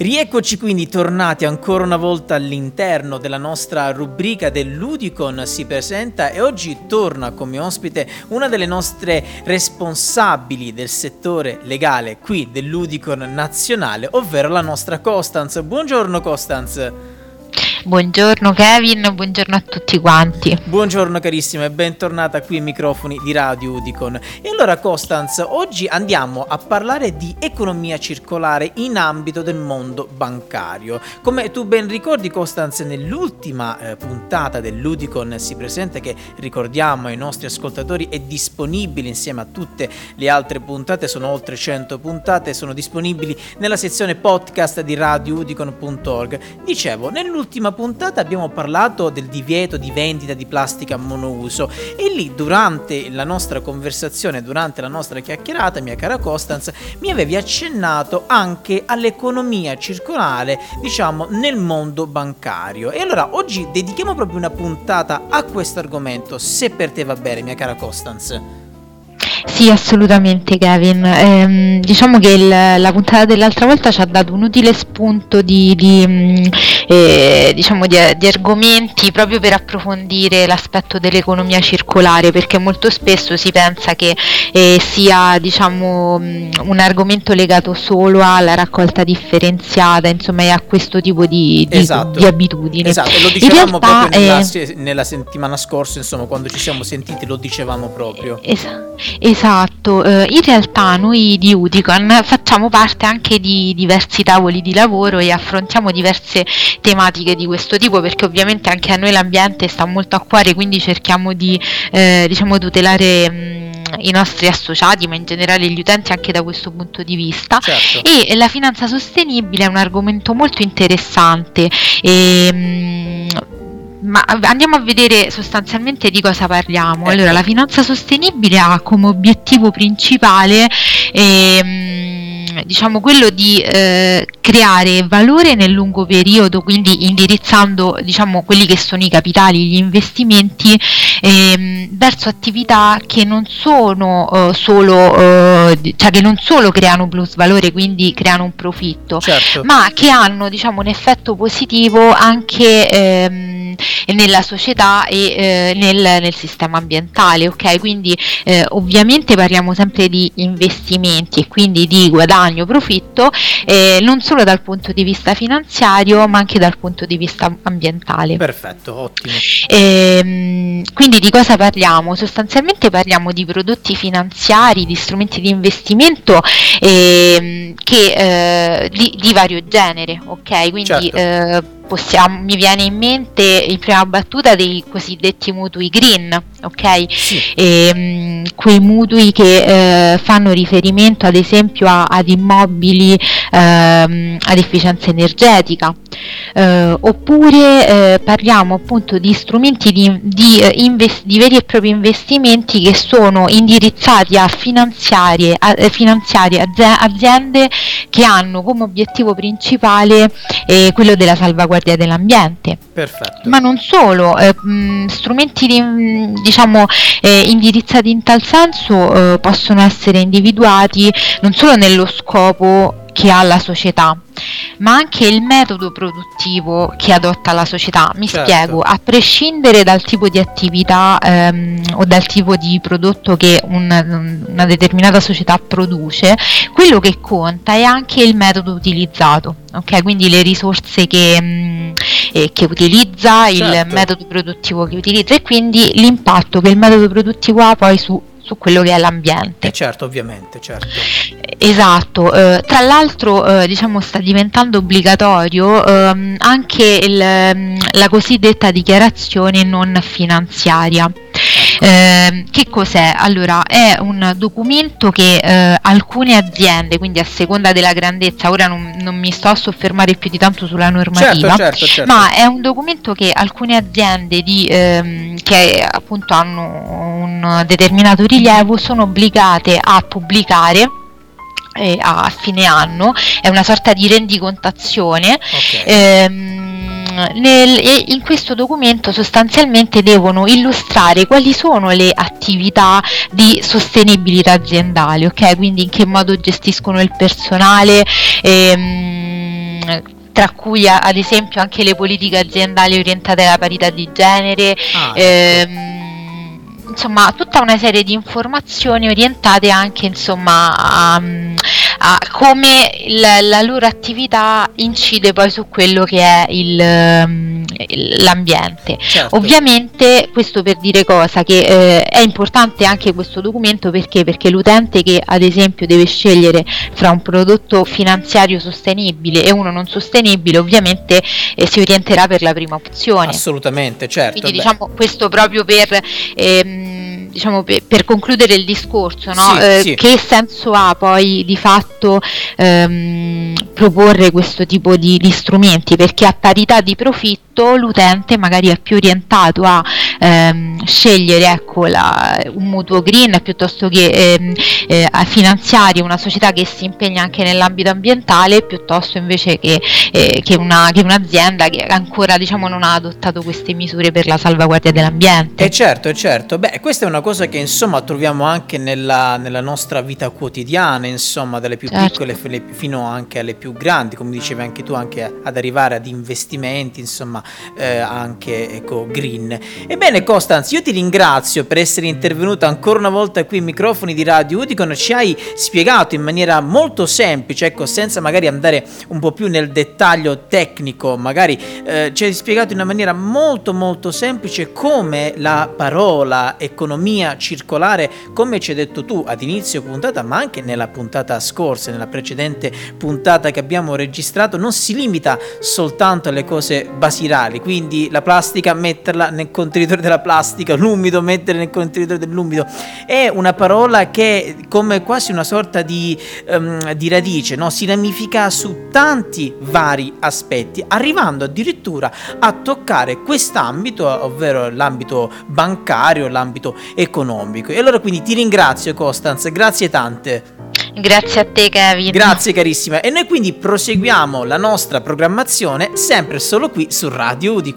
Rieccoci quindi tornati ancora una volta all'interno della nostra rubrica dell'Udicon si presenta e oggi torna come ospite una delle nostre responsabili del settore legale qui dell'Udicon nazionale, ovvero la nostra Costanz. Buongiorno Costanz. Buongiorno Kevin, buongiorno a tutti quanti. Buongiorno carissima e bentornata qui ai microfoni di Radio Udicon. E allora Costanz, oggi andiamo a parlare di economia circolare in ambito del mondo bancario. Come tu ben ricordi Costanz, nell'ultima eh, puntata dell'Udicon si presenta che ricordiamo ai nostri ascoltatori è disponibile insieme a tutte le altre puntate, sono oltre 100 puntate, sono disponibili nella sezione podcast di radioudicon.org. Dicevo, nell'ultima puntata abbiamo parlato del divieto di vendita di plastica monouso e lì durante la nostra conversazione, durante la nostra chiacchierata, mia cara Costanz, mi avevi accennato anche all'economia circolare, diciamo, nel mondo bancario. E allora oggi dedichiamo proprio una puntata a questo argomento, se per te va bene, mia cara Costanz. Sì, assolutamente Kevin. Eh, diciamo che il, la puntata dell'altra volta ci ha dato un utile spunto di, di, mm, eh, diciamo di, di, argomenti proprio per approfondire l'aspetto dell'economia circolare, perché molto spesso si pensa che eh, sia diciamo, mm, un argomento legato solo alla raccolta differenziata, insomma, e a questo tipo di, esatto. abitudini. Esatto, lo dicevamo proprio nella, eh, nella, settimana scorsa, insomma, quando ci siamo sentiti lo dicevamo proprio. Esatto. Esatto, eh, in realtà noi di Udicon facciamo parte anche di diversi tavoli di lavoro e affrontiamo diverse tematiche di questo tipo perché ovviamente anche a noi l'ambiente sta molto a cuore, quindi cerchiamo di eh, diciamo, tutelare mh, i nostri associati, ma in generale gli utenti anche da questo punto di vista. Certo. E la finanza sostenibile è un argomento molto interessante. E, mh, ma andiamo a vedere sostanzialmente di cosa parliamo. Allora, la finanza sostenibile ha come obiettivo principale ehm, diciamo quello di eh, creare valore nel lungo periodo, quindi indirizzando diciamo, quelli che sono i capitali, gli investimenti ehm, verso attività che non sono eh, solo eh, cioè che non solo creano plus valore, quindi creano un profitto, certo. ma che hanno diciamo, un effetto positivo anche ehm, nella società e eh, nel, nel, sistema ambientale, ok? Quindi eh, ovviamente parliamo sempre di investimenti e quindi di guadagno, profitto, eh, non solo dal punto di vista finanziario ma anche dal punto di vista ambientale. Perfetto, ottimo. Ehm, quindi di cosa parliamo? Sostanzialmente parliamo di prodotti finanziari, di strumenti di investimento ehm, che, eh, di, di, vario genere, ok? Quindi certo eh, possiamo, mi viene in mente in prima battuta dei cosiddetti mutui green, ok? Sì. E, mh, quei mutui che eh, fanno riferimento ad esempio a, ad immobili ehm, ad efficienza energetica, eh, oppure eh, parliamo appunto di strumenti di, di, eh, invest- di, veri e propri investimenti che sono indirizzati a finanziare, a, eh, finanziare aziende che hanno come obiettivo principale eh, quello della salvaguardia dell'ambiente. Perfetto. Ma non solo, eh, mh, strumenti di, mh, diciamo, eh, indirizzati in tal senso eh, possono essere individuati non solo nello scopo che ha la società, ma anche il metodo produttivo che adotta la società. Mi certo. spiego, a prescindere dal tipo di attività ehm, o dal tipo di prodotto che un, una determinata società produce, quello che conta è anche il metodo utilizzato, ok? Quindi le risorse che, mh, mm, eh, che utilizza, certo. il metodo produttivo che utilizza e quindi l'impatto che il metodo produttivo ha poi su su quello che è l'ambiente. Eh certo, ovviamente, certo. Esatto, eh, tra l'altro eh, diciamo sta diventando obbligatorio ehm, anche il, la cosiddetta dichiarazione non finanziaria. Eh, che cos'è? Allora, è un documento che eh, alcune aziende, quindi a seconda della grandezza, ora non, non, mi sto a soffermare più di tanto sulla normativa, certo, certo, certo. ma è un documento che alcune aziende di, ehm, che appunto hanno un determinato rilievo sono obbligate a pubblicare eh, a fine anno, è una sorta di rendicontazione. Okay. Ehm, nel, in questo documento sostanzialmente devono illustrare quali sono le attività di sostenibilità aziendale, ok? Quindi in che modo gestiscono il personale. Ehm, tra cui ad esempio anche le politiche aziendali orientate alla parità di genere. Ah, ecco. ehm, insomma tutta una serie di informazioni orientate anche insomma a, a come la, la, loro attività incide poi su quello che è il, um, l'ambiente. Certo. Ovviamente questo per dire cosa che eh, è importante anche questo documento perché? perché l'utente che ad esempio deve scegliere fra un prodotto finanziario sostenibile e uno non sostenibile ovviamente eh, si orienterà per la prima opzione. Assolutamente, certo. Quindi beh. diciamo questo proprio per ehm, diciamo, per, per, concludere il discorso, no? sì, eh, sì. che senso ha poi di fatto ehm, proporre questo tipo di, di, strumenti? Perché a parità di profitto l'utente magari è più orientato a ehm, scegliere ecco, la, un mutuo green piuttosto che ehm, eh, finanziare una società che si impegna anche nell'ambito ambientale piuttosto invece che, eh, che, una, che un'azienda che ancora diciamo, non ha adottato queste misure per la salvaguardia dell'ambiente. E certo, certo. Beh, questa è una cosa che insomma troviamo anche nella, nella nostra vita quotidiana, insomma, dalle più certo. piccole fino anche alle più grandi, come dicevi anche tu, anche ad arrivare ad investimenti, insomma, eh, anche ecco, green. Ebbene, Costanz, io ti ringrazio per essere intervenuta ancora una volta qui ai microfoni di Radio Udicon, ci hai spiegato in maniera molto semplice, ecco, senza magari andare un po' più nel dettaglio tecnico, magari eh, ci hai spiegato in una maniera molto molto semplice come la parola economia circolare, come ci hai detto tu ad inizio puntata, ma anche nella puntata scorsa, nella precedente puntata che abbiamo registrato, non si limita soltanto alle cose basilari, quindi la plastica metterla nel contenitore della plastica, l'umido mettere nel contenitore dell'umido, è una parola che come quasi una sorta di, um, di radice, no? si ramifica su tanti vari aspetti, arrivando addirittura a toccare quest'ambito, ovvero l'ambito bancario, l'ambito economico. E allora quindi ti ringrazio Costanza, grazie tante. Grazie a te Kevin. Grazie carissima. E noi quindi proseguiamo la nostra programmazione sempre solo qui su Radio Udico.